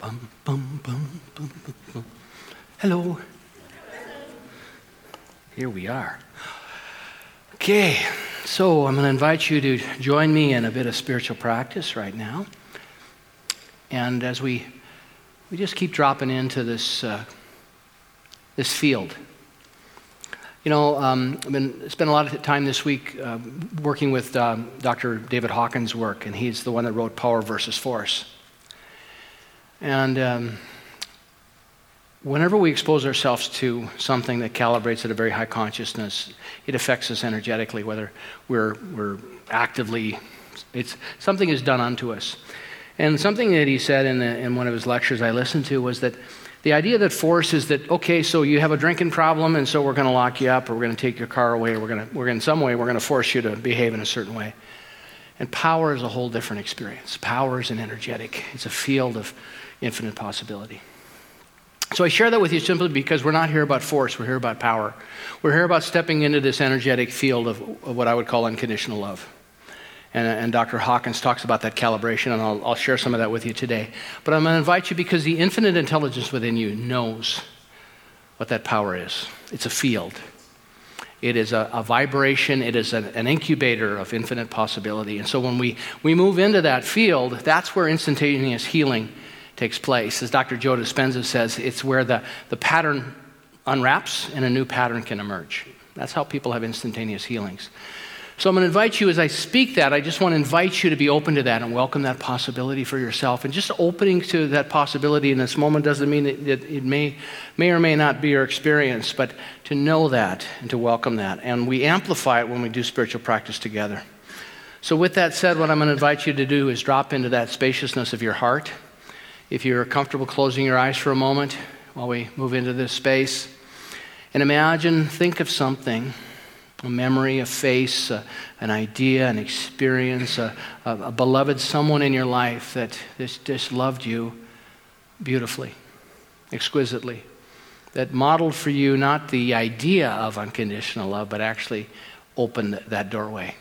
Bum, bum, bum, bum, bum, bum. Hello. Here we are. Okay, so I'm going to invite you to join me in a bit of spiritual practice right now. And as we, we just keep dropping into this, uh, this field. You know, um, I've been spent a lot of time this week uh, working with um, Dr. David Hawkins' work, and he's the one that wrote Power versus Force. And um, whenever we expose ourselves to something that calibrates at a very high consciousness, it affects us energetically, whether we're, we're actively, it's, something is done unto us. And something that he said in, the, in one of his lectures I listened to was that the idea that force is that, okay, so you have a drinking problem, and so we're going to lock you up, or we're going to take your car away, or we're going to, we're in some way, we're going to force you to behave in a certain way. And power is a whole different experience. Power is an energetic, it's a field of infinite possibility. So I share that with you simply because we're not here about force, we're here about power. We're here about stepping into this energetic field of, of what I would call unconditional love. And, and, Dr. Hawkins talks about that calibration, and I'll, I'll share some of that with you today. But I'm going to invite you because the infinite intelligence within you knows what that power is. It's a field, it is a, a vibration, it is an, an incubator of infinite possibility. And so when we, we move into that field, that's where instantaneous healing takes place. As Dr. Joe Dispenza says, it's where the, the pattern unwraps and a new pattern can emerge. That's how people have instantaneous healings. So I'm going to invite you as I speak that, I just want to invite you to be open to that and welcome that possibility for yourself. And just opening to that possibility in this moment doesn't mean that it may, may or may not be your experience, but to know that and to welcome that. And we amplify it when we do spiritual practice together. So, with that said, what I'm going to invite you to do is drop into that spaciousness of your heart if you're comfortable closing your eyes for a moment while we move into this space, and imagine, think of something a memory, a face, a, an idea, an experience, a, a, a, beloved someone in your life that just, just loved you beautifully, exquisitely, that modeled for you not the idea of unconditional love, but actually opened that doorway.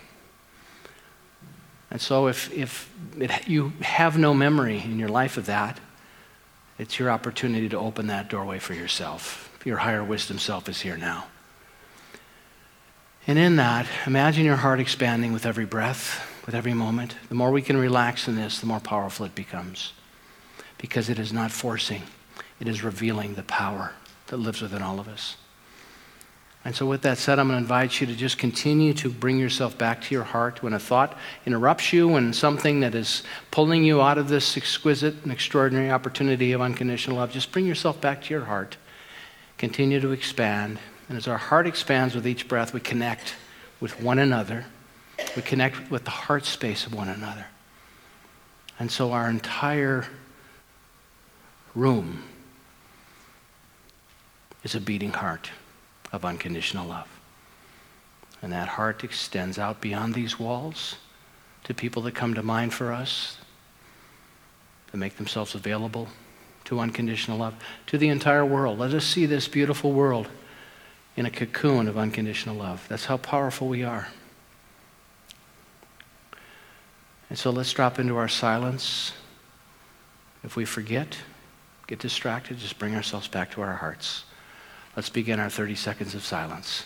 And so, if, if it, you have no memory in your life of that, it's your opportunity to open that doorway for yourself. Your higher wisdom self is here now. And in that, imagine your heart expanding with every breath, with every moment. The more we can relax in this, the more powerful it becomes. Because it is not forcing, it is revealing the power that lives within all of us. And so, with that said, I'm going to invite you to just continue to bring yourself back to your heart. When a thought interrupts you, when something that is pulling you out of this exquisite and extraordinary opportunity of unconditional love, just bring yourself back to your heart. Continue to expand. And as our heart expands with each breath, we connect with one another. We connect with the heart space of one another. And so our entire room is a beating heart of unconditional love. And that heart extends out beyond these walls to people that come to mind for us, that make themselves available to unconditional love, to the entire world. Let us see this beautiful world in a cocoon of unconditional love. That's how powerful we are. And so let's drop into our silence. If we forget, get distracted, just bring ourselves back to our hearts. Let's begin our 30 seconds of silence.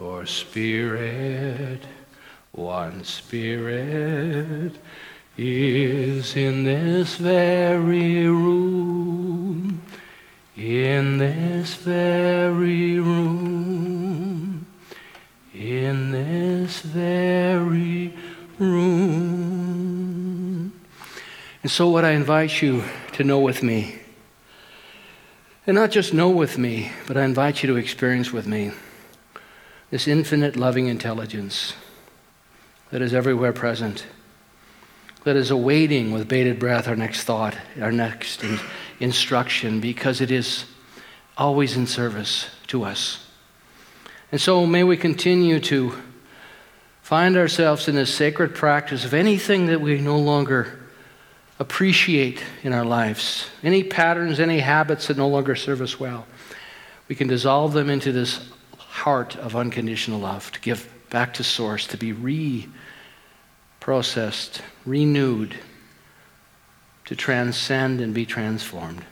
For Spirit, one Spirit, is in this very room. in this very room, in this very room. And so, what I invite you to know with me, and not just know with me, but I invite you to experience with me this infinite loving intelligence that is everywhere present, that is awaiting with bated breath our next thought, our next in- instruction, because it is always in service to us. And so may we continue to find ourselves in this sacred practice of anything that we no longer appreciate in our lives, any patterns, any habits that no longer serve us well. We can dissolve them into this heart of unconditional love, to give back to source, to be reprocessed, renewed, to transcend and be transformed,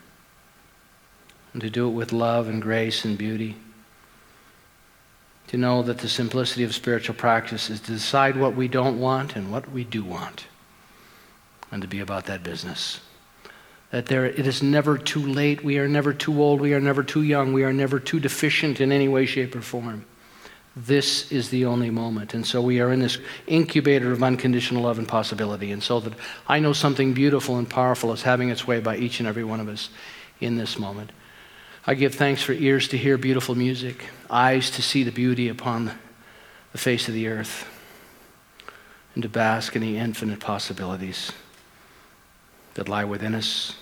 and to do it with love and grace and beauty. To know that the simplicity of spiritual practice is to decide what we don't want and what we do want and to be about that business. That there, it is never too late. We are never too old. We are never too young. We are never too deficient in any way, shape, or form. This is the only moment. And so we are in this incubator of unconditional love and possibility. And so that I know something beautiful and powerful is having its way by each and every one of us in this moment. I give thanks for ears to hear beautiful music, eyes to see the beauty upon the face of the earth, and to bask in the infinite possibilities that lie within us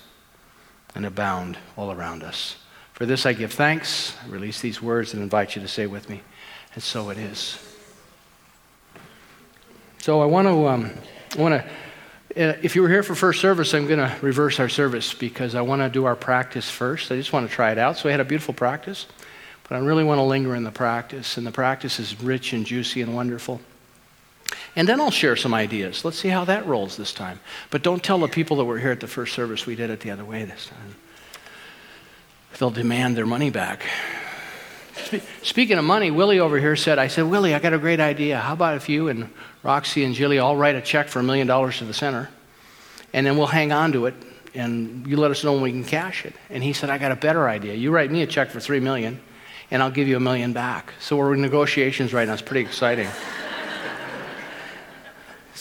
and abound all around us. For this I give thanks. I release these words and invite you to say with me, and so it is. So I want to, um, I want to. Uh, if you were here for first service, I'm going to reverse our service because I want to do our practice first. I just want to try it out. So we had a beautiful practice, but I really want to linger in the practice. And the practice is rich and juicy and wonderful. And then I'll share some ideas. Let's see how that rolls this time. But don't tell the people that were here at the first service we did it the other way this time. They'll demand their money back. Speaking of money, Willie over here said, I said, Willie, I got a great idea. How about if you and Roxy and Jilly all write a check for a million dollars to the center, and then we'll hang on to it, and you let us know when we can cash it. And he said, I got a better idea. You write me a check for three million, and I'll give you a million back. So we're in negotiations right now. It's pretty exciting.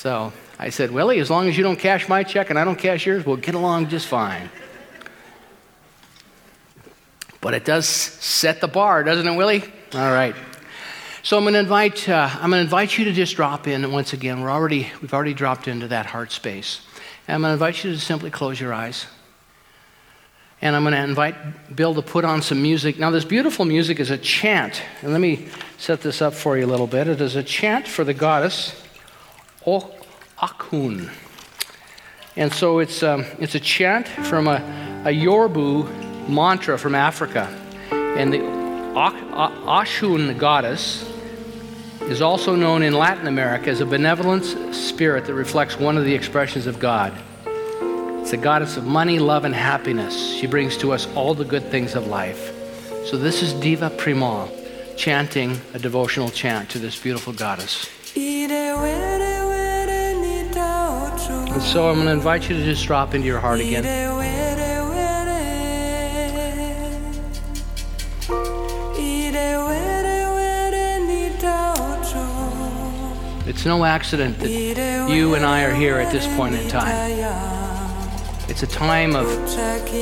So I said, Willie, as long as you don't cash my check and I don't cash yours, we'll get along just fine. But it does set the bar, doesn't it, Willie? All right. So I'm going to invite uh, I'm going to invite you to just drop in once again. We're already we've already dropped into that heart space. And I'm going to invite you to simply close your eyes. And I'm going to invite Bill to put on some music. Now, this beautiful music is a chant. And let me set this up for you a little bit. It is a chant for the goddess Akun. And so it's, um, it's a chant from a, a Yoruba mantra from Africa. And the Oshun goddess is also known in Latin America as a benevolent spirit that reflects one of the expressions of God. It's the goddess of money, love, and happiness. She brings to us all the good things of life. So this is Deva Premal chanting a devotional chant to this beautiful goddess. And so I'm going to invite you to just drop into your heart again. It's no accident that you and I are here at this point in time. It's a time of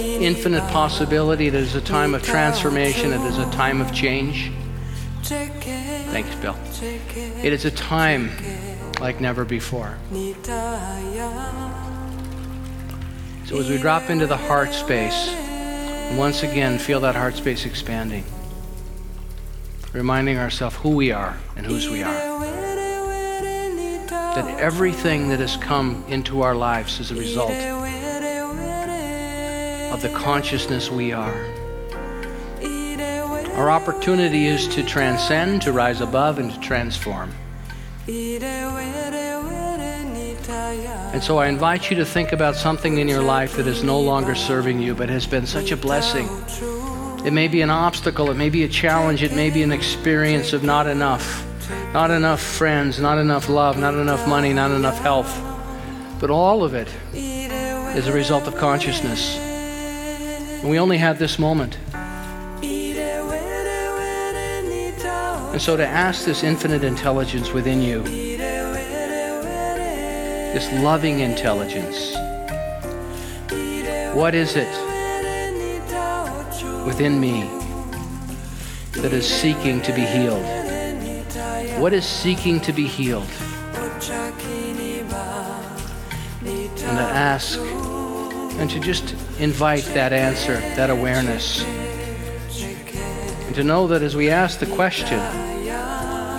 infinite possibility. It is a time of transformation. It is a time of change. Thanks, Bill. It is a time like never before. So as we drop into the heart space, once again feel that heart space expanding, reminding ourselves who we are and whose we are. That everything that has come into our lives is a result of the consciousness we are. Our opportunity is to transcend, to rise above, and to transform. And so I invite you to think about something in your life that is no longer serving you, but has been such a blessing. It may be an obstacle, it may be a challenge, it may be an experience of not enough. Not enough friends, not enough love, not enough money, not enough health. But all of it is a result of consciousness. And we only have this moment. And so to ask this infinite intelligence within you, this loving intelligence, what is it within me that is seeking to be healed? What is seeking to be healed? And to ask and to just invite that answer, that awareness. And to know that as we ask the question,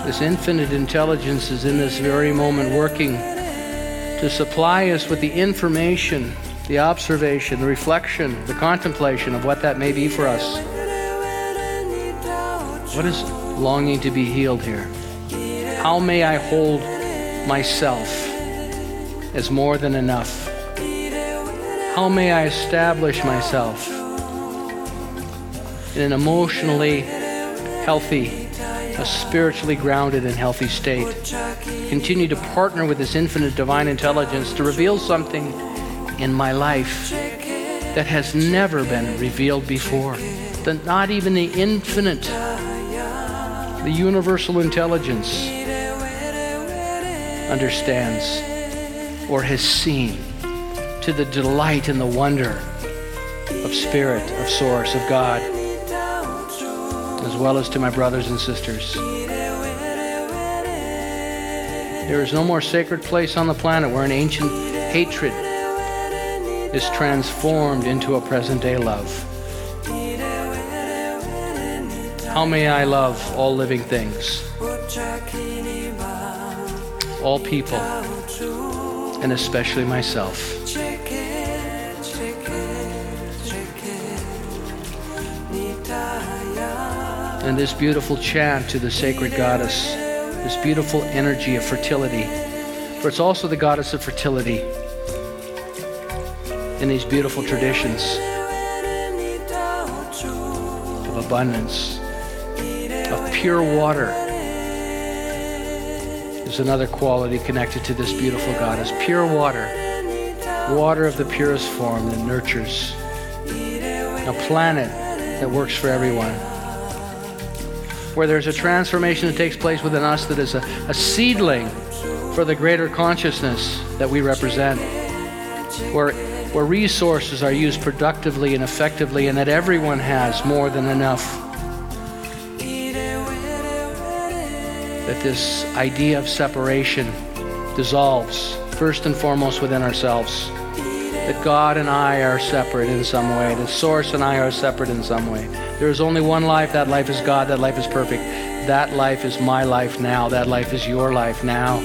this infinite intelligence is in this very moment working to supply us with the information, the observation, the reflection, the contemplation of what that may be for us. What is longing to be healed here? How may I hold myself as more than enough? How may I establish myself in an emotionally healthy, a spiritually grounded and healthy state? Continue to partner with this infinite divine intelligence to reveal something in my life that has never been revealed before. That not even the infinite, the universal intelligence understands or has seen to the delight and the wonder of Spirit, of Source, of God, as well as to my brothers and sisters. There is no more sacred place on the planet where an ancient hatred is transformed into a present day love. How may I love all living things, all people, and especially myself? And this beautiful chant to the sacred goddess, this beautiful energy of fertility. For it's also the goddess of fertility in these beautiful traditions of abundance, of pure water. There's another quality connected to this beautiful goddess pure water, water of the purest form that nurtures, a planet that works for everyone where there's a transformation that takes place within us that is a, a seedling for the greater consciousness that we represent, where, where resources are used productively and effectively, and that everyone has more than enough. That this idea of separation dissolves, first and foremost within ourselves that God and I are separate in some way, that Source and I are separate in some way. There is only one life. That life is God. That life is perfect. That life is my life now. That life is your life now.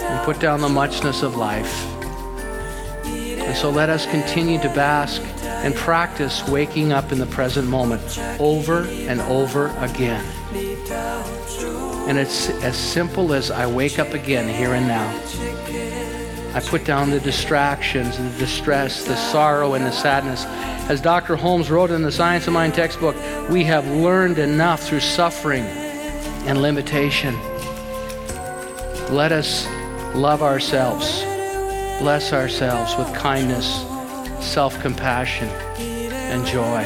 And put down the muchness of life. And so let us continue to bask and practice waking up in the present moment over and over again. And it's as simple as I wake up again here and now. I put down the distractions, the distress, the sorrow, and the sadness. As Dr. Holmes wrote in the Science of Mind textbook, we have learned enough through suffering and limitation. Let us love ourselves, bless ourselves with kindness, self compassion, and joy.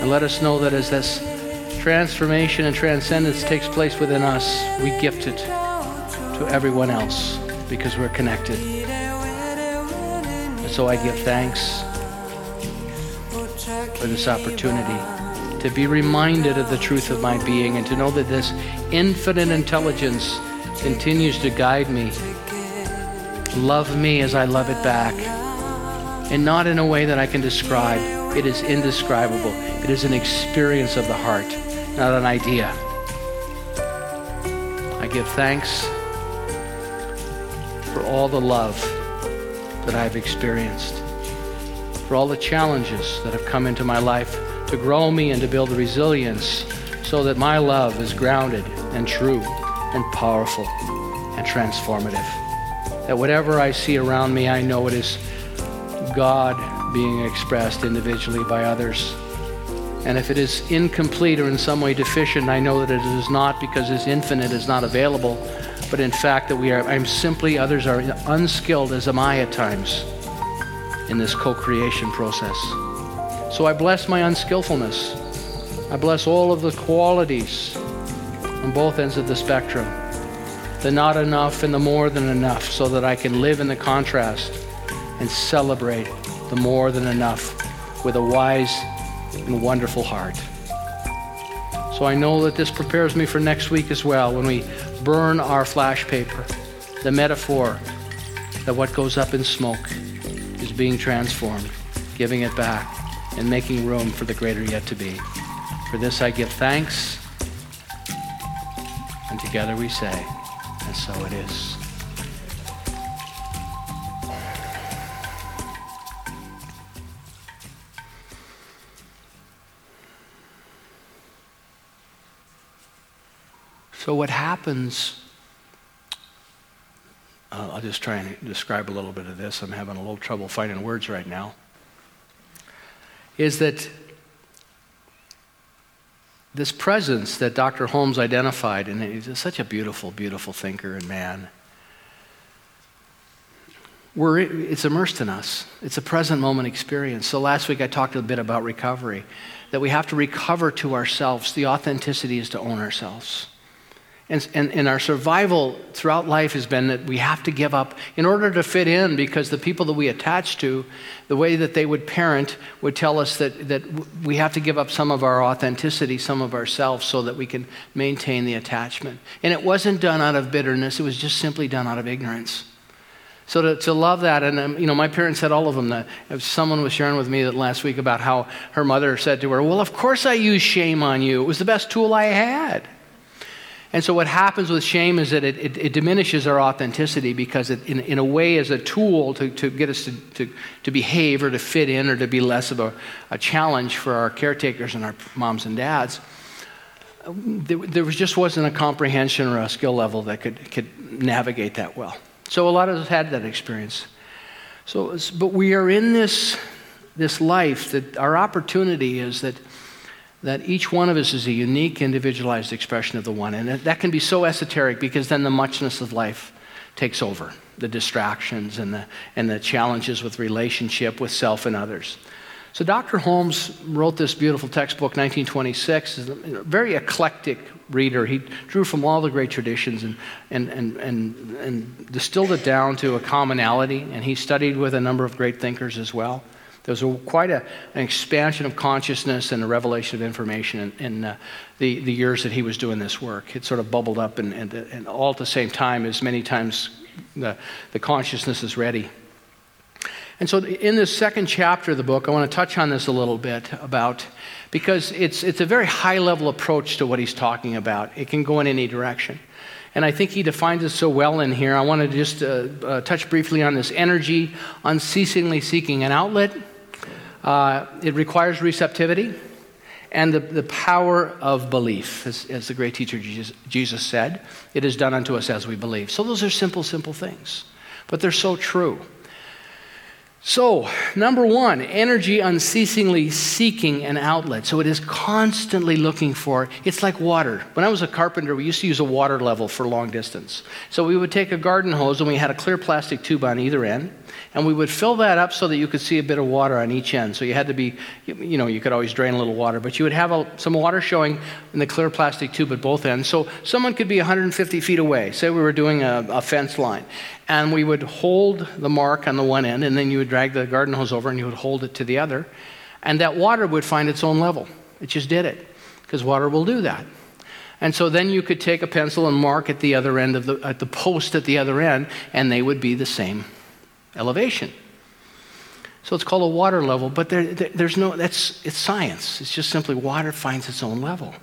And let us know that as this transformation and transcendence takes place within us, we gift it to everyone else because we're connected. And so I give thanks for this opportunity to be reminded of the truth of my being and to know that this infinite intelligence continues to guide me. Love me as I love it back. And not in a way that I can describe. It is indescribable. It is an experience of the heart, not an idea. I give thanks for all the love that I've experienced, for all the challenges that have come into my life to grow me and to build resilience so that my love is grounded and true and powerful and transformative. That whatever I see around me, I know it is God being expressed individually by others. And if it is incomplete or in some way deficient, I know that it is not because His infinite is not available, but in fact that we are, I'm simply, others are unskilled, as am I at times, in this co creation process. So I bless my unskillfulness. I bless all of the qualities on both ends of the spectrum the not enough and the more than enough, so that I can live in the contrast and celebrate the more than enough with a wise and wonderful heart. So I know that this prepares me for next week as well when we burn our flash paper. The metaphor that what goes up in smoke is being transformed, giving it back, and making room for the greater yet to be. For this I give thanks, and together we say, and so it is. So, what happens, uh, I'll just try and describe a little bit of this. I'm having a little trouble finding words right now. Is that this presence that Dr. Holmes identified, and he's such a beautiful, beautiful thinker and man. We're, it's immersed in us. It's a present moment experience. So last week I talked a bit about recovery, that we have to recover to ourselves. The authenticity is to own ourselves. And, and, and, our survival throughout life has been that we have to give up in order to fit in because the people that we attach to, the way that they would parent, would tell us that, that we have to give up some of our authenticity, some of ourselves, so that we can maintain the attachment. And it wasn't done out of bitterness, it was just simply done out of ignorance. So to, to love that, and um, you know, my parents said all of them. That someone was sharing with me that last week about how her mother said to her, "Well, of course I use shame on you. It was the best tool I had." And so, what happens with shame is that it, it, it diminishes our authenticity because, it, in, in a way, is a tool to, to get us to, to, to behave or to fit in or to be less of a, a challenge for our caretakers and our moms and dads. There, there was just wasn't a comprehension or a skill level that could, could navigate that well. So, a lot of us had that experience. So, but we are in this, this life that our opportunity is that that each one of us is a unique, individualized expression of the one. And that can be so esoteric because then the muchness of life takes over the distractions and the, and the challenges with relationship with self and others. So Dr. Holmes wrote this beautiful textbook, 1926. He's a very eclectic reader. He drew from all the great traditions and, and, and, and, and distilled it down to a commonality. And he studied with a number of great thinkers as well. There was a, quite a, an expansion of consciousness and a revelation of information in, in uh, the, the years that he was doing this work. It sort of bubbled up, and, and, and all at the same time, as many times the, the consciousness is ready. And so, in this second chapter of the book, I want to touch on this a little bit about because it's, it's a very high level approach to what he's talking about. It can go in any direction. And I think he defines it so well in here. I want to just uh, uh, touch briefly on this energy, unceasingly seeking an outlet uh, it requires receptivity and the, the power of belief, as, as the great teacher Jesus, Jesus said. It is done unto us as we believe. So those are simple, simple things, but they're so true. So, number one, energy unceasingly seeking an outlet. So it is constantly looking for, it's like water. When I was a carpenter, we used to use a water level for long distance. So we would take a garden hose and we had a clear plastic tube on either end and we would fill that up so that you could see a bit of water on each end. So you had to be, you know, you could always drain a little water, but you would have a, some water showing in the clear plastic tube at both ends. So someone could be 150 feet away. Say we were doing a, a fence line, and we would hold the mark on the one end, and then you would drag the garden hose over and you would hold it to the other, and that water would find its own level. It just did it, because water will do that. And so then you could take a pencil and mark at the other end of the, at the post at the other end, and they would be the same elevation. So it's called a water level, but there, there, there's no, that's, it's science. It's just simply water finds its own level.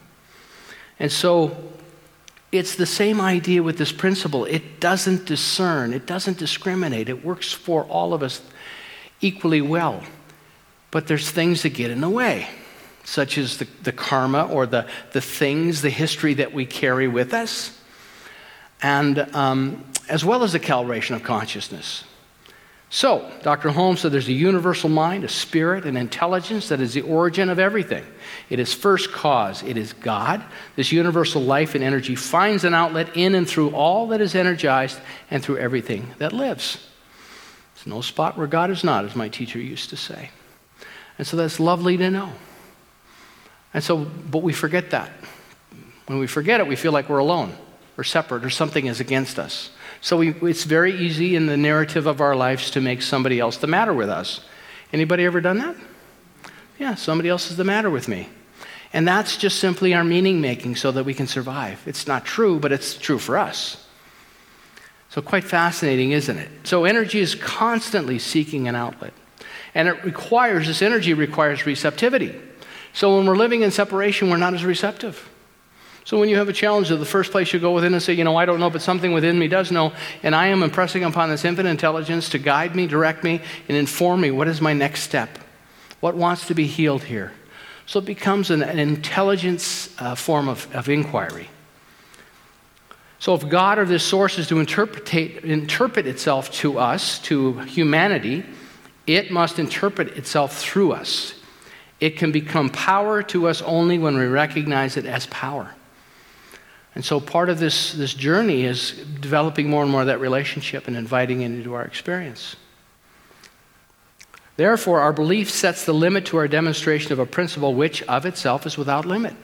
And so it's the same idea with this principle. It doesn't discern, it doesn't discriminate, it works for all of us equally well. But there's things that get in the way, such as the, the karma or the, the things, the history that we carry with us, and um, as well as the calibration of consciousness. So, Dr. Holmes said there's a universal mind, a spirit, an intelligence that is the origin of everything. It is first cause, it is God. This universal life and energy finds an outlet in and through all that is energized and through everything that lives. There's no spot where God is not, as my teacher used to say. And so that's lovely to know. And so, but we forget that. When we forget it, we feel like we're alone or separate or something is against us. So we, it's very easy in the narrative of our lives to make somebody else the matter with us. Anybody ever done that? Yeah, somebody else is the matter with me. And that's just simply our meaning making so that we can survive. It's not true, but it's true for us. So, quite fascinating, isn't it? So, energy is constantly seeking an outlet. And it requires, this energy requires receptivity. So, when we're living in separation, we're not as receptive. So, when you have a challenge, the first place you go within and say, you know, I don't know, but something within me does know, and I am impressing upon this infinite intelligence to guide me, direct me, and inform me what is my next step? What wants to be healed here? So, it becomes an, an intelligence uh, form of, of inquiry. So, if God or this source is to interpret itself to us, to humanity, it must interpret itself through us. It can become power to us only when we recognize it as power. And so, part of this, this journey is developing more and more of that relationship and inviting it into our experience. Therefore, our belief sets the limit to our demonstration of a principle which, of itself, is without limit.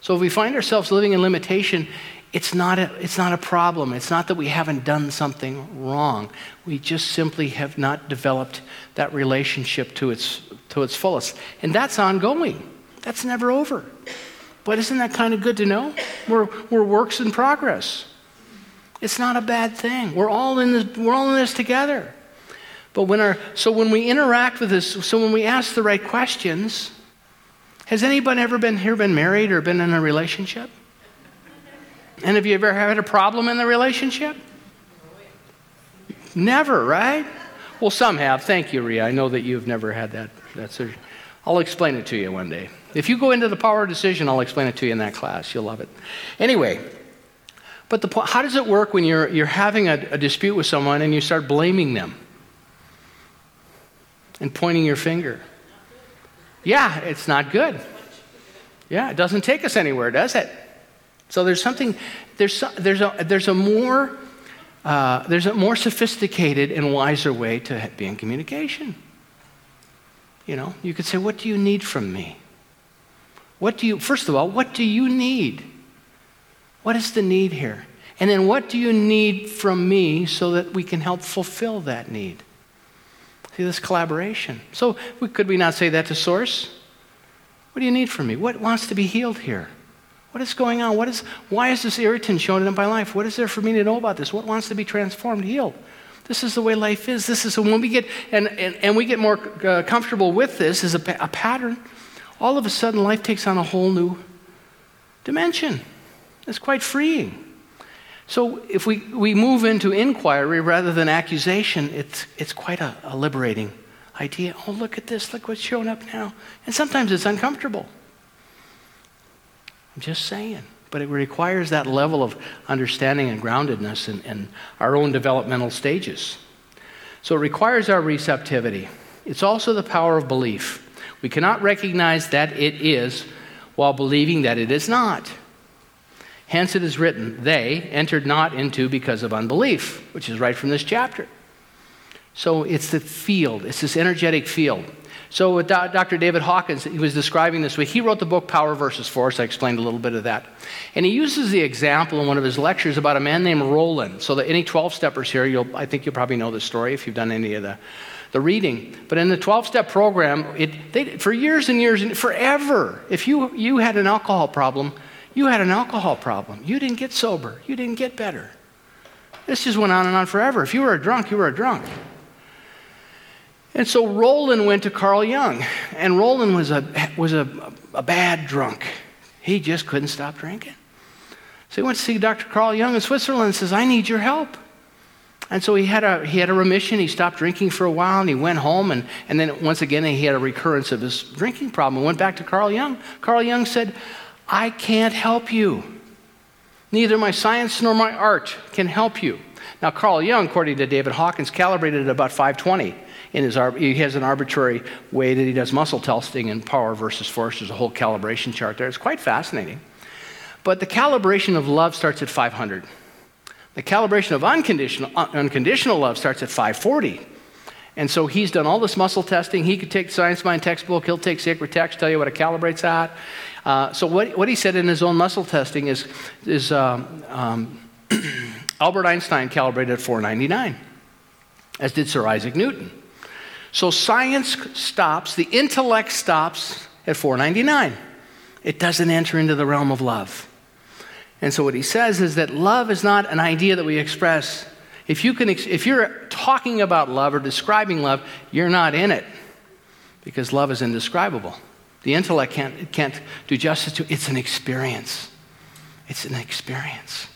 So, if we find ourselves living in limitation, it's not, a, it's not a problem. It's not that we haven't done something wrong. We just simply have not developed that relationship to its, to its fullest. And that's ongoing, that's never over. But isn't that kind of good to know? We're, we're works in progress. It's not a bad thing. We're all in this, we're all in this together. But when our, so when we interact with this, so when we ask the right questions, has anybody ever been here been married or been in a relationship? And have you ever had a problem in the relationship? Never, right? Well, some have. Thank you, Ria. I know that you've never had that. That's a, I'll explain it to you one day. If you go into the power of decision, I'll explain it to you in that class. You'll love it. Anyway, but the, how does it work when you're, you're having a, a dispute with someone and you start blaming them and pointing your finger? Yeah, it's not good. Yeah, it doesn't take us anywhere, does it? So there's something, there's, there's, a, there's, a more, uh, there's a more sophisticated and wiser way to be in communication. You know, you could say, What do you need from me? What do you, first of all, what do you need? What is the need here? And then what do you need from me so that we can help fulfill that need? See, this collaboration. So, could we not say that to Source? What do you need from me? What wants to be healed here? What is going on? What is, why is this irritant showing up in my life? What is there for me to know about this? What wants to be transformed, healed? This is the way life is. This is when we get and, and, and we get more uh, comfortable with this as a, a pattern. All of a sudden, life takes on a whole new dimension. It's quite freeing. So if we, we move into inquiry rather than accusation, it's, it's quite a, a liberating idea. Oh, look at this. Look what's showing up now. And sometimes it's uncomfortable. I'm just saying. But it requires that level of understanding and groundedness in, in our own developmental stages. So it requires our receptivity. It's also the power of belief. We cannot recognize that it is while believing that it is not. Hence it is written, they entered not into because of unbelief, which is right from this chapter. So it's the field, it's this energetic field. So, uh, with Dr. David Hawkins, he was describing this way. He wrote the book Power versus Force. I explained a little bit of that. And he uses the example in one of his lectures about a man named Roland. So, that any 12 steppers here, I think you'll probably know the story if you've done any of the, the reading. But in the 12 step program, it, they, for years and years and forever, if you, you had an alcohol problem, you had an alcohol problem. You didn't get sober, you didn't get better. This just went on and on forever. If you were a drunk, you were a drunk. And so Roland went to Carl Jung, and Roland was a, was a, a bad drunk. He just couldn't stop drinking. So he went to see Dr. Carl Jung in Switzerland and says, I need your help. And so he had a, he had a remission. He stopped drinking for a while and he went home. And, and then once again, he had a recurrence of his drinking problem and went back to Carl Jung. Carl Jung said, I can't help you. Neither my science nor my art can help you. Now, Carl Jung, according to David Hawkins, calibrated at about 520 in his, he has an arbitrary way that he does muscle testing and power versus force. There's a whole calibration chart there. It's quite fascinating. But the calibration of love starts at 500. The calibration of unconditional, unconditional love starts at 540. And so he's done all this muscle testing. He could take Science Mind textbook, he'll take Sacred Text, tell you what it calibrates at. Uh, so what, what he said in his own muscle testing is, is um, um, Albert Einstein calibrated at 499, as did Sir Isaac Newton. So science stops, the intellect stops at 499. It doesn't enter into the realm of love. And so what he says is that love is not an idea that we express. If, you can, if you're talking about love or describing love, you're not in it because love is indescribable. The intellect can't, can't do justice to it. It's an experience. It's an experience.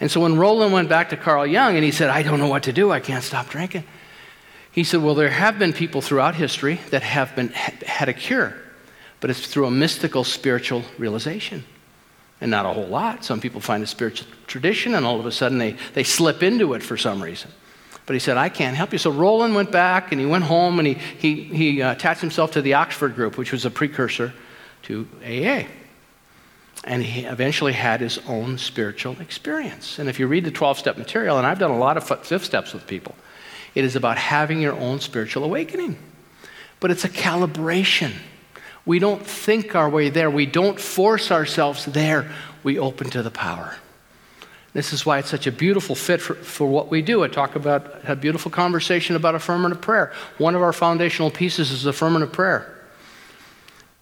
And so when Roland went back to Carl Jung and he said, I don't know what to do, I can't stop drinking, he said, Well, there have been people throughout history that have been, had a cure, but it's through a mystical spiritual realization. And not a whole lot. Some people find a spiritual tradition and all of a sudden they, they slip into it for some reason. But he said, I can't help you. So Roland went back and he went home and he, he, he uh, attached himself to the Oxford group, which was a precursor to AA. And he eventually had his own spiritual experience. And if you read the 12 step material, and I've done a lot of fifth steps with people, it is about having your own spiritual awakening. But it's a calibration. We don't think our way there, we don't force ourselves there. We open to the power. This is why it's such a beautiful fit for, for what we do. I talk about a beautiful conversation about affirmative prayer. One of our foundational pieces is affirmative prayer.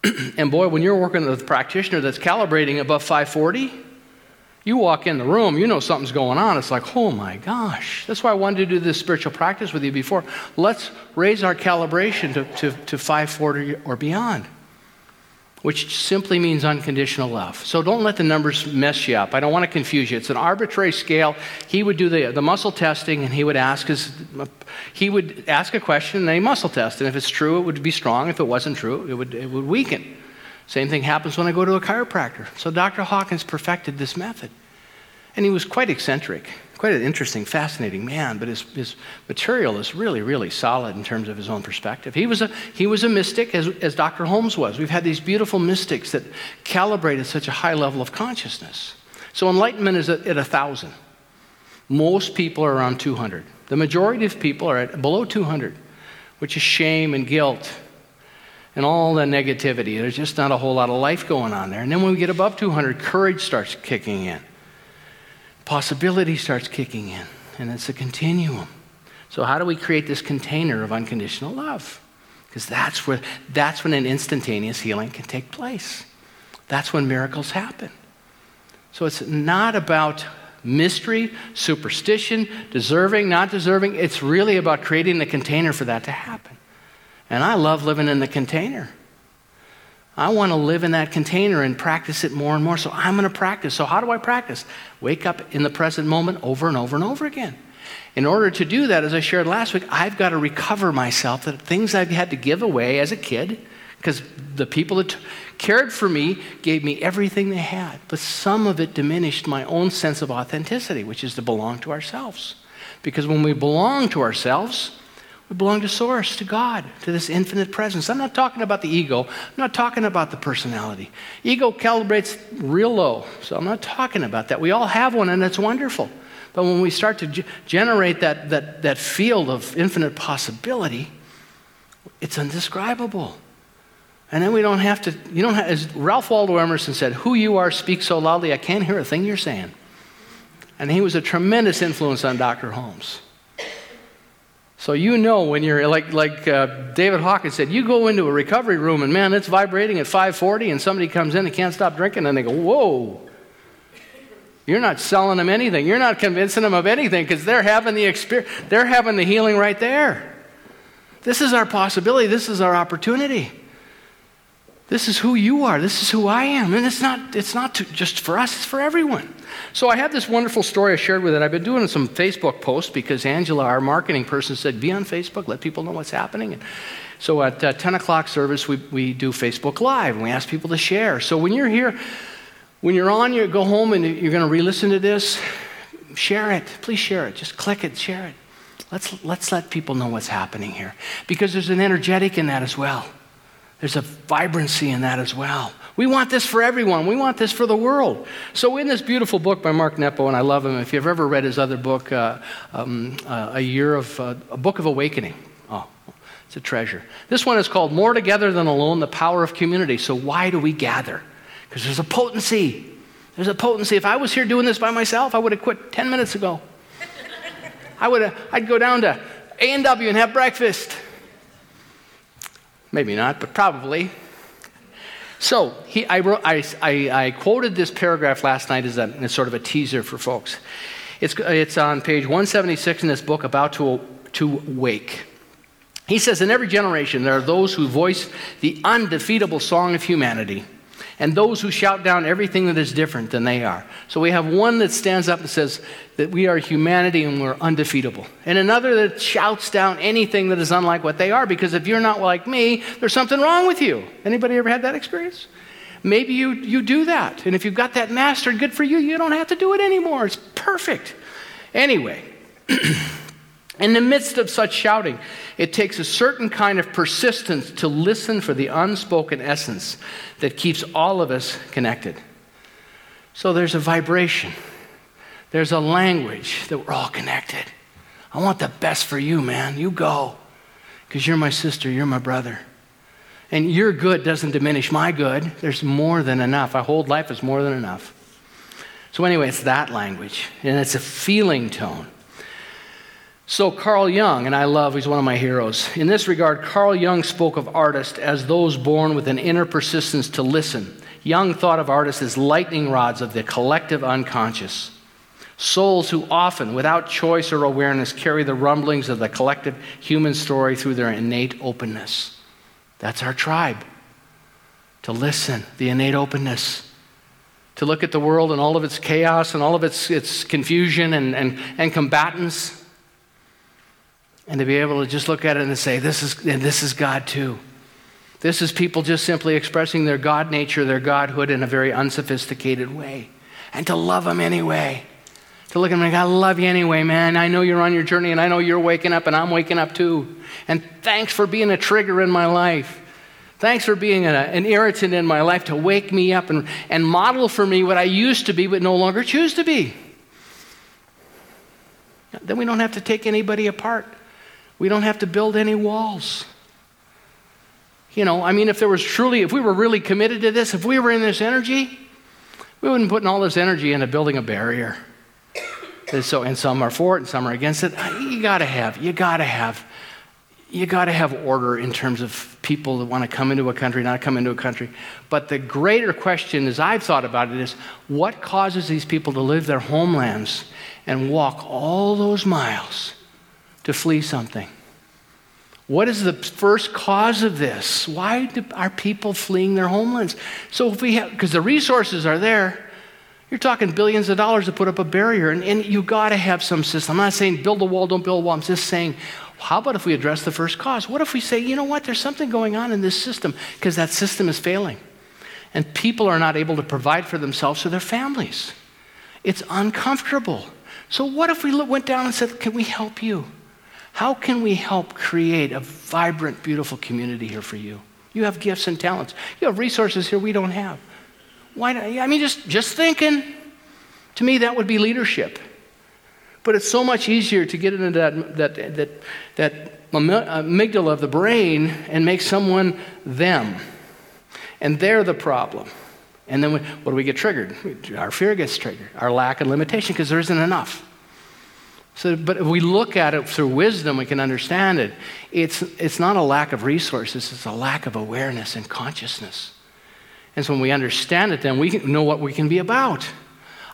and boy, when you're working with a practitioner that's calibrating above 540, you walk in the room, you know something's going on. It's like, oh my gosh. That's why I wanted to do this spiritual practice with you before. Let's raise our calibration to, to, to 540 or beyond, which simply means unconditional love. So don't let the numbers mess you up. I don't want to confuse you. It's an arbitrary scale. He would do the, the muscle testing and he would ask his, he would ask a question and then he muscle test. And if it's true, it would be strong. If it wasn't true, it would, it would weaken. Same thing happens when I go to a chiropractor. So Dr. Hawkins perfected this method. And he was quite eccentric, quite an interesting, fascinating man, but his, his material is really, really solid in terms of his own perspective. He was a, he was a mystic, as, as Dr. Holmes was. We've had these beautiful mystics that calibrated such a high level of consciousness. So enlightenment is at, at 1,000. Most people are around 200. The majority of people are at below 200, which is shame and guilt and all the negativity. There's just not a whole lot of life going on there. And then when we get above 200, courage starts kicking in. Possibility starts kicking in. And it's a continuum. So, how do we create this container of unconditional love? Because that's, where, that's when an instantaneous healing can take place. That's when miracles happen. So, it's not about mystery, superstition, deserving, not deserving. It's really about creating the container for that to happen. And I love living in the container. I want to live in that container and practice it more and more. So I'm going to practice. So, how do I practice? Wake up in the present moment over and over and over again. In order to do that, as I shared last week, I've got to recover myself, the things I've had to give away as a kid, because the people that cared for me gave me everything they had. But some of it diminished my own sense of authenticity, which is to belong to ourselves. Because when we belong to ourselves, we belong to Source, to God, to this infinite presence. I'm not talking about the ego. I'm not talking about the personality. Ego calibrates real low, so I'm not talking about that. We all have one, and it's wonderful. But when we start to g- generate that, that, that field of infinite possibility, it's indescribable. And then we don't have to, you don't have, as Ralph Waldo Emerson said, who you are speaks so loudly, I can't hear a thing you're saying. And he was a tremendous influence on Dr. Holmes. So you know when you're like like uh, David Hawkins said, you go into a recovery room and man, it's vibrating at 540, and somebody comes in and can't stop drinking, and they go, whoa. You're not selling them anything. You're not convincing them of anything because they're having the experience. They're having the healing right there. This is our possibility. This is our opportunity. This is who you are. This is who I am. And it's not, it's not to, just for us, it's for everyone. So I have this wonderful story I shared with it. I've been doing some Facebook posts because Angela, our marketing person, said, be on Facebook, let people know what's happening. And so at uh, 10 o'clock service, we, we do Facebook Live and we ask people to share. So when you're here, when you're on, you go home and you're going to re listen to this, share it. Please share it. Just click it, share it. Let's, let's let people know what's happening here because there's an energetic in that as well. There's a vibrancy in that as well. We want this for everyone. We want this for the world. So, in this beautiful book by Mark Nepo, and I love him, if you've ever read his other book, uh, um, uh, A Year of, uh, A Book of Awakening. Oh, It's a treasure. This one is called More Together Than Alone The Power of Community. So, why do we gather? Because there's a potency. There's a potency. If I was here doing this by myself, I would have quit 10 minutes ago. I would have, I'd go down to A&W and have breakfast. Maybe not, but probably. So he, I, wrote, I, I, I, quoted this paragraph last night as, a, as sort of a teaser for folks. It's, it's on page 176 in this book, About to, to Wake. He says, In every generation, there are those who voice the undefeatable song of humanity and those who shout down everything that is different than they are. So we have one that stands up and says that we are humanity and we're undefeatable, and another that shouts down anything that is unlike what they are because if you're not like me, there's something wrong with you. Anybody ever had that experience? Maybe you, you do that, and if you've got that mastered, good for you. You don't have to do it anymore. It's perfect. Anyway, in the midst of such shouting, it takes a certain kind of persistence to listen for the unspoken essence that keeps all of us connected. So there's a vibration, there's a language that we're all connected. I want the best for you, man. You go. Because you're my sister, you're my brother. And your good doesn't diminish my good. There's more than enough. I hold life as more than enough. So, anyway, it's that language, and it's a feeling tone. So, Carl Jung, and I love, he's one of my heroes. In this regard, Carl Jung spoke of artists as those born with an inner persistence to listen. Jung thought of artists as lightning rods of the collective unconscious. Souls who often, without choice or awareness, carry the rumblings of the collective human story through their innate openness. That's our tribe. To listen, the innate openness. To look at the world and all of its chaos and all of its, its confusion and, and, and combatants and to be able to just look at it and say, this is, and this is God too. This is people just simply expressing their God nature, their Godhood in a very unsophisticated way. And to love them anyway. To look at them and I love you anyway, man. I know you're on your journey and I know you're waking up and I'm waking up too. And thanks for being a trigger in my life. Thanks for being a, an irritant in my life to wake me up and, and model for me what I used to be but no longer choose to be. Then we don't have to take anybody apart. We don't have to build any walls. You know, I mean, if there was truly, if we were really committed to this, if we were in this energy, we wouldn't put all this energy into building a barrier. And so, and some are for it and some are against it. You gotta have, you gotta have, you gotta have order in terms of people that want to come into a country, not come into a country. But the greater question, as I've thought about it, is what causes these people to leave their homelands and walk all those miles to flee something. What is the first cause of this? Why do, are people fleeing their homelands? So if we have, because the resources are there, you're talking billions of dollars to put up a barrier, and, and you got to have some system. I'm not saying build a wall, don't build a wall. I'm just saying, how about if we address the first cause? What if we say, you know what, there's something going on in this system because that system is failing, and people are not able to provide for themselves or their families. It's uncomfortable. So what if we went down and said, can we help you? How can we help create a vibrant, beautiful community here for you? You have gifts and talents. You have resources here we don't have. Why not? I mean, just, just thinking. To me, that would be leadership. But it's so much easier to get into that, that, that, that amygdala of the brain and make someone them. And they're the problem. And then we, what do we get triggered? Our fear gets triggered, our lack of limitation, because there isn't enough. So, but if we look at it through wisdom, we can understand it. It's, it's not a lack of resources, it's a lack of awareness and consciousness. And so when we understand it, then we know what we can be about.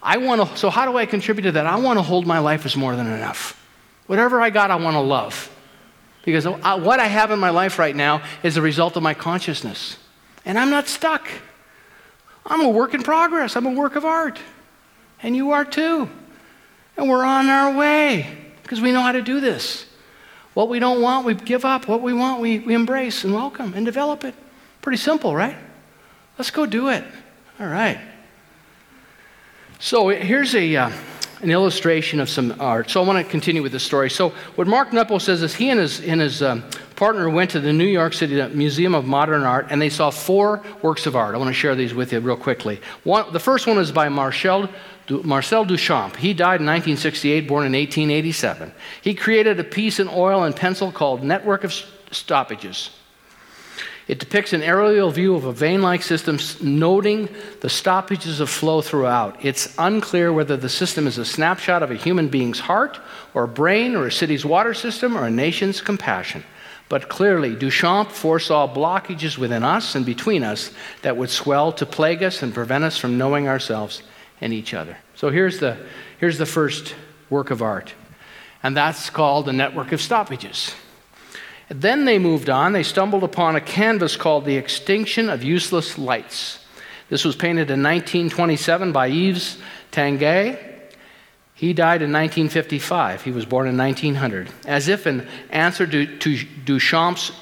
I want to, so how do I contribute to that? I want to hold my life as more than enough. Whatever I got, I want to love. Because uh, what I have in my life right now is a result of my consciousness. And I'm not stuck. I'm a work in progress, I'm a work of art. And you are too. And we're on our way because we know how to do this. What we don't want, we give up. What we want, we, we embrace and welcome and develop it. Pretty simple, right? Let's go do it. All right. So here's a, uh, an illustration of some art. So I want to continue with the story. So what Mark Nepo says is he and his, and his um, partner went to the New York City Museum of Modern Art and they saw four works of art. I want to share these with you real quickly. One, the first one is by Marcel Marcel Duchamp. He died in 1968, born in 1887. He created a piece in oil and pencil called Network of stoppages. It depicts an aerial view of a vein like system noting the stoppages of flow throughout. It's unclear whether the system is a snapshot of a human being's heart, or brain, or a city's water system, or a nation's compassion. But clearly, Duchamp foresaw blockages within us and between us that would swell to plague us and prevent us from knowing ourselves and each other. So here's the, here's the first work of art, and that's called the network of stoppages. Then they moved on. They stumbled upon a canvas called The Extinction of Useless Lights. This was painted in 1927 by Yves Tanguy. He died in 1955. He was born in 1900. As if in answer to, to Duchamp's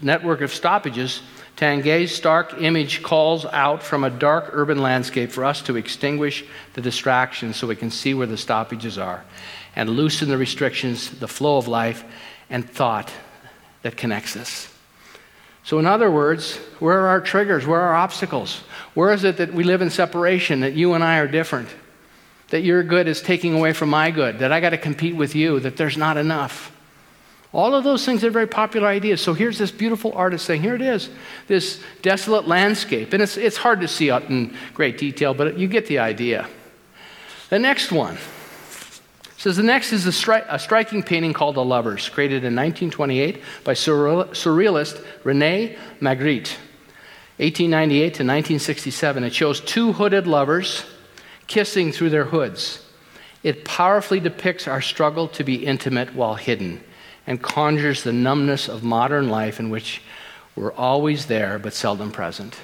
network of stoppages, Tanguy's stark image calls out from a dark urban landscape for us to extinguish the distractions so we can see where the stoppages are and loosen the restrictions, the flow of life and thought that connects us. So, in other words, where are our triggers? Where are our obstacles? Where is it that we live in separation, that you and I are different? That your good is taking away from my good, that I got to compete with you, that there's not enough. All of those things are very popular ideas. So here's this beautiful artist saying, here it is, this desolate landscape. And it's, it's hard to see out in great detail, but you get the idea. The next one says the next is a, stri- a, striking painting called The Lovers, created in 1928 by surreal- surrealist Rene Magritte, 1898 to 1967. It shows two hooded lovers kissing through their hoods. It powerfully depicts our struggle to be intimate while hidden and conjures the numbness of modern life in which we're always there but seldom present.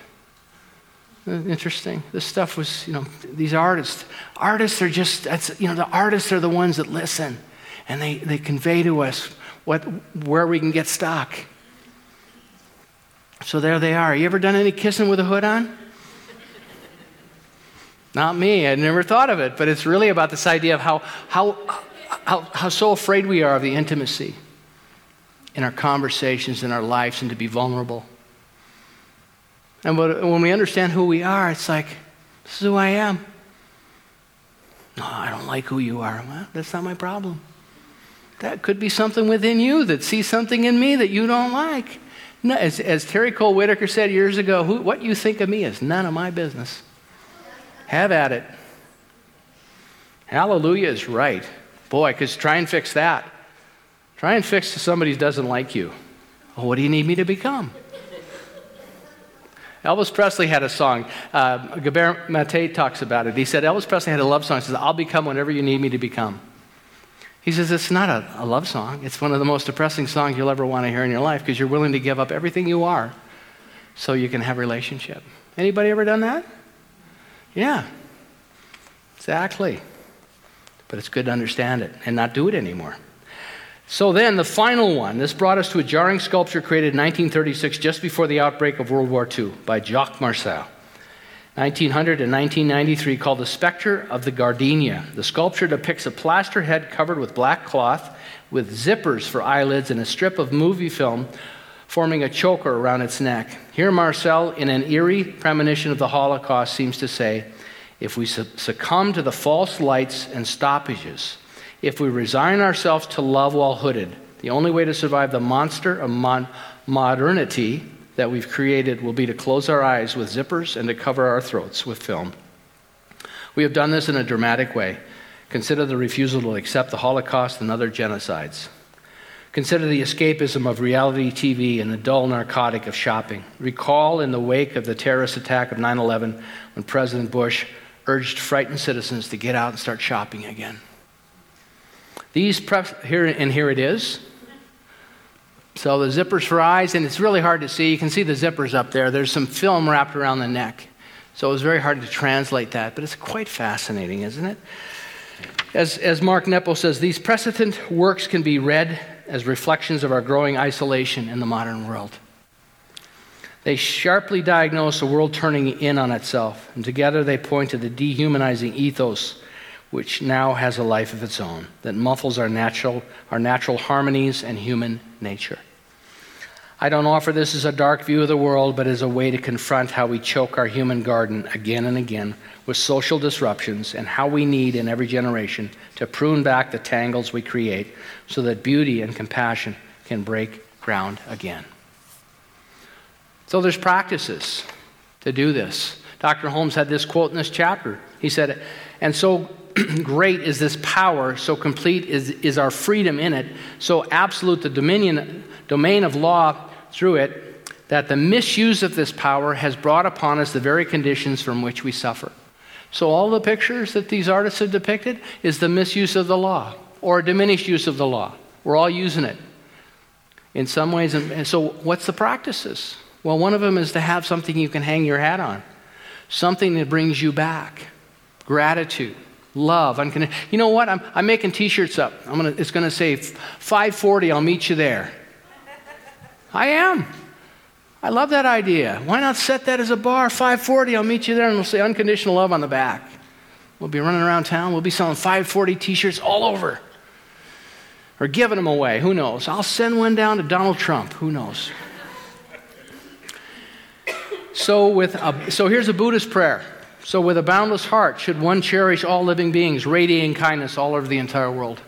Uh, interesting. This stuff was, you know, these artists. Artists are just, that's, you know, the artists are the ones that listen and they, they convey to us what, where we can get stuck. So there they are. You ever done any kissing with a hood on? Not me. I never thought of it, but it's really about this idea of how, how, how, how so afraid we are of the intimacy in our conversations, in our lives, and to be vulnerable. And when we understand who we are, it's like, this is who I am. No, I don't like who you are. Well, that's not my problem. That could be something within you that sees something in me that you don't like. No, as, as Terry Cole Whittaker said years ago, who, what you think of me is none of my business. Have at it. Hallelujah is right. Boy, because try and fix that. Try and fix somebody who doesn't like you. Well, what do you need me to become? Elvis Presley had a song. Uh, Gabor Mate talks about it. He said Elvis Presley had a love song. He says, I'll become whatever you need me to become. He says, it's not a, a love song. It's one of the most depressing songs you'll ever want to hear in your life because you're willing to give up everything you are so you can have a relationship. Anybody ever done that? Yeah, exactly. But it's good to understand it and not do it anymore. So then, the final one. This brought us to a jarring sculpture created in 1936, just before the outbreak of World War II, by Jacques Marcel. 1900 and 1993, called The Spectre of the Gardenia. The sculpture depicts a plaster head covered with black cloth, with zippers for eyelids, and a strip of movie film forming a choker around its neck. Here, Marcel, in an eerie premonition of the Holocaust, seems to say if we succumb to the false lights and stoppages, if we resign ourselves to love while hooded, the only way to survive the monster of mon- modernity that we've created will be to close our eyes with zippers and to cover our throats with film. We have done this in a dramatic way. Consider the refusal to accept the Holocaust and other genocides. Consider the escapism of reality TV and the dull narcotic of shopping. Recall in the wake of the terrorist attack of 9 11 when President Bush urged frightened citizens to get out and start shopping again. These prep, here, and here it is. So the zippers for eyes, and it's really hard to see. You can see the zippers up there. There's some film wrapped around the neck. So it was very hard to translate that, but it's quite fascinating, isn't it? As, as Mark Nepo says, these precedent works can be read as reflections of our growing isolation in the modern world. They sharply diagnose a world turning in on itself, and together they point to the dehumanizing ethos which now has a life of its own, that muffles our natural, our natural harmonies and human nature. I don't offer this as a dark view of the world, but as a way to confront how we choke our human garden again and again with social disruptions and how we need in every generation to prune back the tangles we create so that beauty and compassion can break ground again. So there's practices to do this. Dr. Holmes had this quote in this chapter. He said, And so great is this power, so complete is, is our freedom in it, so absolute the dominion, domain of law through it, that the misuse of this power has brought upon us the very conditions from which we suffer. So, all the pictures that these artists have depicted is the misuse of the law or a diminished use of the law. We're all using it in some ways. And so, what's the practices? Well, one of them is to have something you can hang your hat on, something that brings you back gratitude, love. You know what? I'm, I'm making t shirts up. I'm gonna, it's going to say 540, I'll meet you there. I am. I love that idea. Why not set that as a bar? 540, I'll meet you there, and we'll say unconditional love on the back. We'll be running around town. We'll be selling 540 t shirts all over. Or giving them away. Who knows? I'll send one down to Donald Trump. Who knows? So, with a, so here's a Buddhist prayer. So, with a boundless heart, should one cherish all living beings, radiating kindness all over the entire world.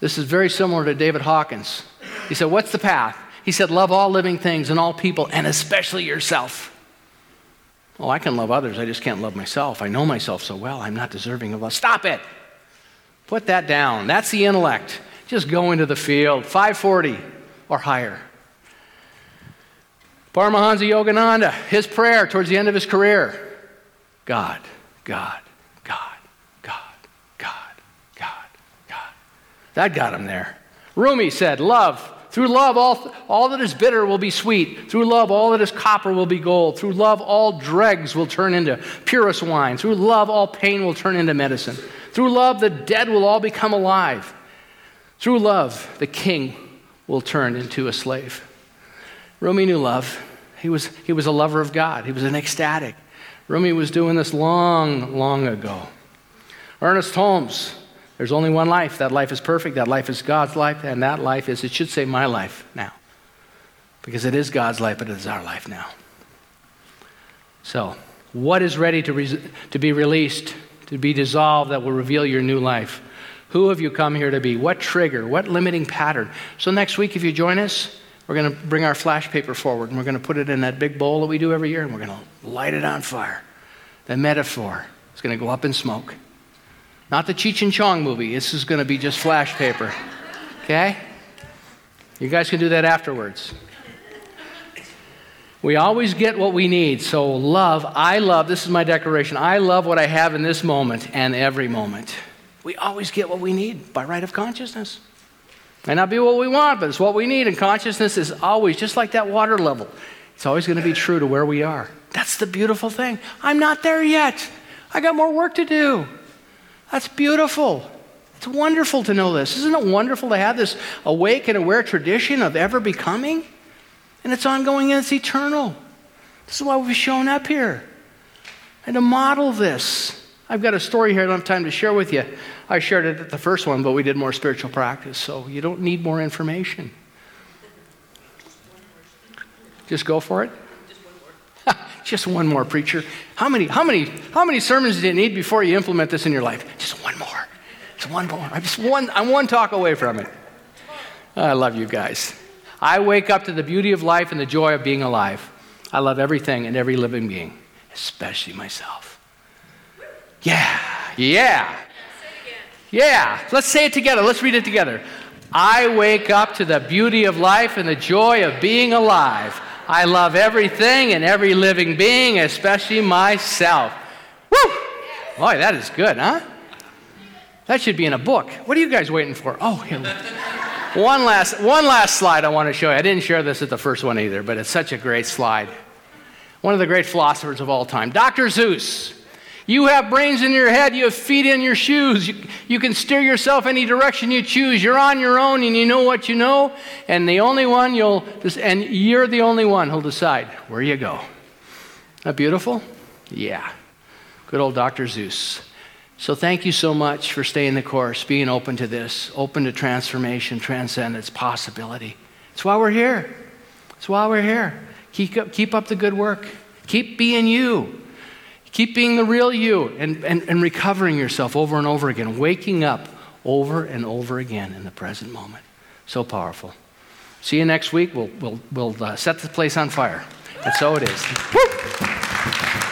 This is very similar to David Hawkins. He said, What's the path? He said, Love all living things and all people, and especially yourself. Oh, I can love others. I just can't love myself. I know myself so well. I'm not deserving of love. Stop it. Put that down. That's the intellect. Just go into the field. 540 or higher. Paramahansa Yogananda, his prayer towards the end of his career God, God, God, God, God, God, God. That got him there. Rumi said, Love, through love, all, all that is bitter will be sweet. Through love, all that is copper will be gold. Through love, all dregs will turn into purest wine. Through love, all pain will turn into medicine. Through love, the dead will all become alive. Through love, the king will turn into a slave. Rumi knew love. He was, he was a lover of God, he was an ecstatic. Rumi was doing this long, long ago. Ernest Holmes, there's only one life. That life is perfect. That life is God's life. And that life is, it should say my life now. Because it is God's life, but it is our life now. So, what is ready to, re- to be released, to be dissolved that will reveal your new life? Who have you come here to be? What trigger? What limiting pattern? So, next week, if you join us, we're going to bring our flash paper forward and we're going to put it in that big bowl that we do every year and we're going to light it on fire. The metaphor is going to go up in smoke. Not the Cheech and Chong movie. This is going to be just flash paper. Okay? You guys can do that afterwards. We always get what we need. So, love, I love, this is my declaration. I love what I have in this moment and every moment. We always get what we need by right of consciousness. May not be what we want, but it's what we need. And consciousness is always, just like that water level, it's always going to be true to where we are. That's the beautiful thing. I'm not there yet. I got more work to do. That's beautiful. It's wonderful to know this. Isn't it wonderful to have this awake and aware tradition of ever becoming? And it's ongoing and it's eternal. This is why we've shown up here. And to model this. I've got a story here I don't have time to share with you. I shared it at the first one, but we did more spiritual practice, so you don't need more information. Just go for it. Just one more, preacher. How many, how many, how many sermons do you need before you implement this in your life? Just one more. Just one more. I'm just one, I'm one talk away from it. I love you guys. I wake up to the beauty of life and the joy of being alive. I love everything and every living being, especially myself. Yeah, yeah. Yeah, let's say it together. Let's read it together. I wake up to the beauty of life and the joy of being alive. I love everything and every living being, especially myself. Woo! Boy, that is good, huh? That should be in a book. What are you guys waiting for? Oh, here. one last, one last slide I want to show you. I didn't share this at the first one either, but it's such a great slide. One of the great philosophers of all time, Dr. Seuss. You have brains in your head, you have feet in your shoes. You, you can steer yourself any direction you choose. You're on your own and you know what you know, and the only one you'll and you're the only one who'll decide where you go. That beautiful? Yeah. Good old Dr. Seuss. So thank you so much for staying the course, being open to this, open to transformation, transcendence, possibility. It's why we're here. It's why we're here. Keep up, keep up the good work. Keep being you. Keep being the real you and, and, and recovering yourself over and over again, waking up over and over again in the present moment. So powerful. See you next week. We'll, we'll, we'll uh, set the place on fire. And so it is.